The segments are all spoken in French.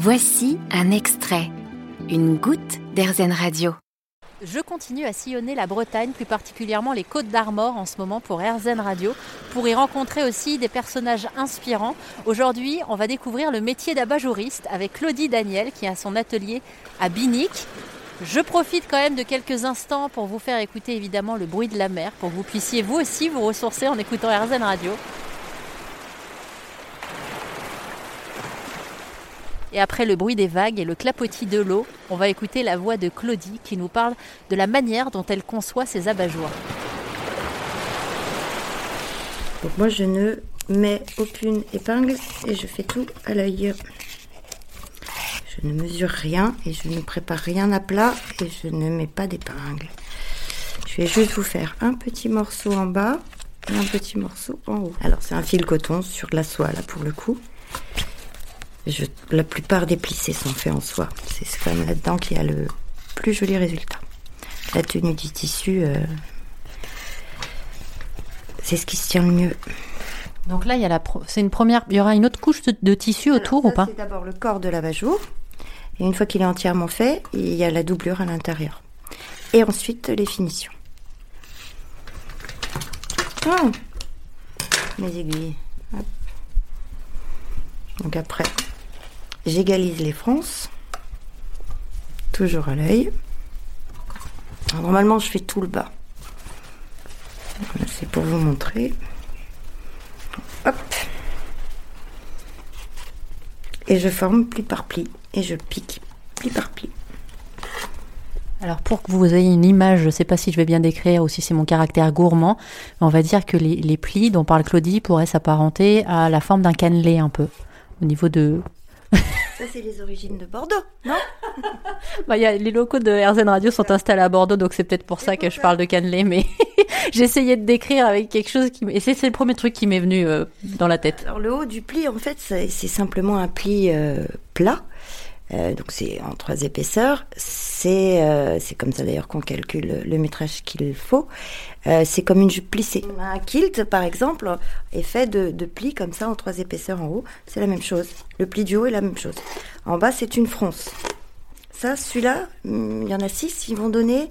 Voici un extrait, une goutte d'Airzen Radio. Je continue à sillonner la Bretagne, plus particulièrement les Côtes d'Armor en ce moment pour Airzen Radio, pour y rencontrer aussi des personnages inspirants. Aujourd'hui, on va découvrir le métier d'abat-jouriste avec Claudie Daniel qui a son atelier à Binic. Je profite quand même de quelques instants pour vous faire écouter évidemment le bruit de la mer, pour que vous puissiez vous aussi vous ressourcer en écoutant Airzen Radio. Et après le bruit des vagues et le clapotis de l'eau, on va écouter la voix de Claudie qui nous parle de la manière dont elle conçoit ses abat-jours. Donc moi je ne mets aucune épingle et je fais tout à l'œil. Je ne mesure rien et je ne prépare rien à plat et je ne mets pas d'épingle. Je vais juste vous faire un petit morceau en bas et un petit morceau en haut. Alors c'est un fil coton sur la soie là pour le coup la plupart des plissés sont faits en soie. C'est quand même là-dedans qu'il y a le plus joli résultat. La tenue du tissu, euh, c'est ce qui se tient le mieux. Donc là, il y a la c'est une première. Il y aura une autre couche de, tissu autour ou pas? C'est d'abord le corps de l'abat-jour. Et une fois qu'il est entièrement fait, il y a la doublure à l'intérieur. Et ensuite, les finitions. Oh Mes aiguilles. Donc après, J'égalise les fronces. Toujours à l'œil. Normalement, je fais tout le bas. C'est pour vous montrer. Hop. Et je forme pli par pli. Et je pique pli par pli. Alors pour que vous ayez une image, je ne sais pas si je vais bien décrire ou si c'est mon caractère gourmand, on va dire que les, les plis dont parle Claudie pourraient s'apparenter à la forme d'un cannelé un peu, au niveau de, ça, c'est les origines de Bordeaux, non bah, y a, Les locaux de RZN Radio sont installés à Bordeaux, donc c'est peut-être pour ça que je parle de cannelé, mais j'essayais de décrire avec quelque chose qui... Et c'est le premier truc qui m'est venu euh, dans la tête. Alors le haut du pli, en fait, c'est simplement un pli euh, plat euh, donc c'est en trois épaisseurs. C'est euh, c'est comme ça d'ailleurs qu'on calcule le métrage qu'il faut. Euh, c'est comme une jupe plissée. Un kilt par exemple est fait de, de plis comme ça en trois épaisseurs en haut. C'est la même chose. Le pli du haut est la même chose. En bas c'est une fronce. Ça, celui-là, hmm, il y en a six. Ils vont donner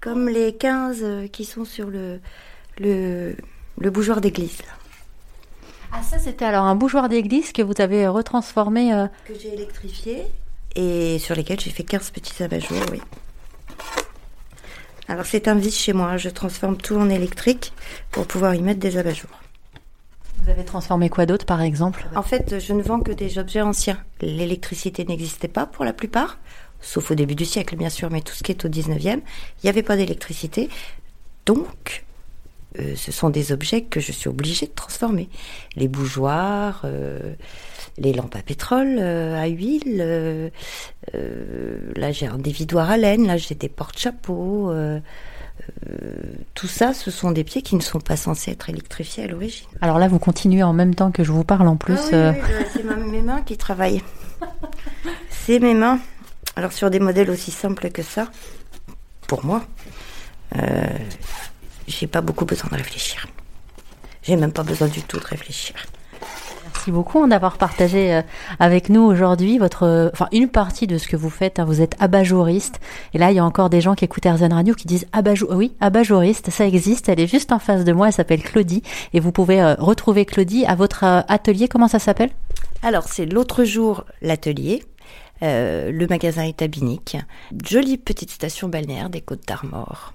comme les 15 qui sont sur le le, le bougeoir d'église. Ah ça c'était alors un bougeoir d'église que vous avez retransformé. Que j'ai électrifié et sur lesquels j'ai fait 15 petits abat-jours, oui. Alors c'est un vice chez moi, je transforme tout en électrique pour pouvoir y mettre des abat-jours. Vous avez transformé quoi d'autre par exemple? En fait, je ne vends que des objets anciens. L'électricité n'existait pas pour la plupart, sauf au début du siècle bien sûr, mais tout ce qui est au 19e, il n'y avait pas d'électricité. Donc, euh, ce sont des objets que je suis obligée de transformer. Les bougeoirs, euh, les lampes à pétrole, euh, à huile. Là, j'ai un dévidoir à laine. Là, j'ai des porte-chapeaux. tout ça, ce sont des pieds qui ne sont pas censés être électrifiés à l'origine. Alors là, vous continuez en même temps que je vous parle en plus. Ah oui, oui, c'est mes mains qui travaillent. c'est mes mains. Alors sur des modèles aussi simples que ça, pour moi, euh, j'ai pas beaucoup besoin de réfléchir. J'ai même pas besoin du tout de réfléchir. Merci beaucoup d'avoir partagé euh, avec nous aujourd'hui votre, enfin une partie de ce que vous faites. Hein. Vous êtes abat-jouriste et là il y a encore des gens qui écoutent Airzen Radio qui disent abat oui abat-jouriste, ça existe. Elle est juste en face de moi. Elle s'appelle Claudie et vous pouvez euh, retrouver Claudie à votre euh, atelier. Comment ça s'appelle? Alors c'est l'autre jour l'atelier. le magasin est à Binic. Jolie petite station balnéaire des Côtes d'Armor.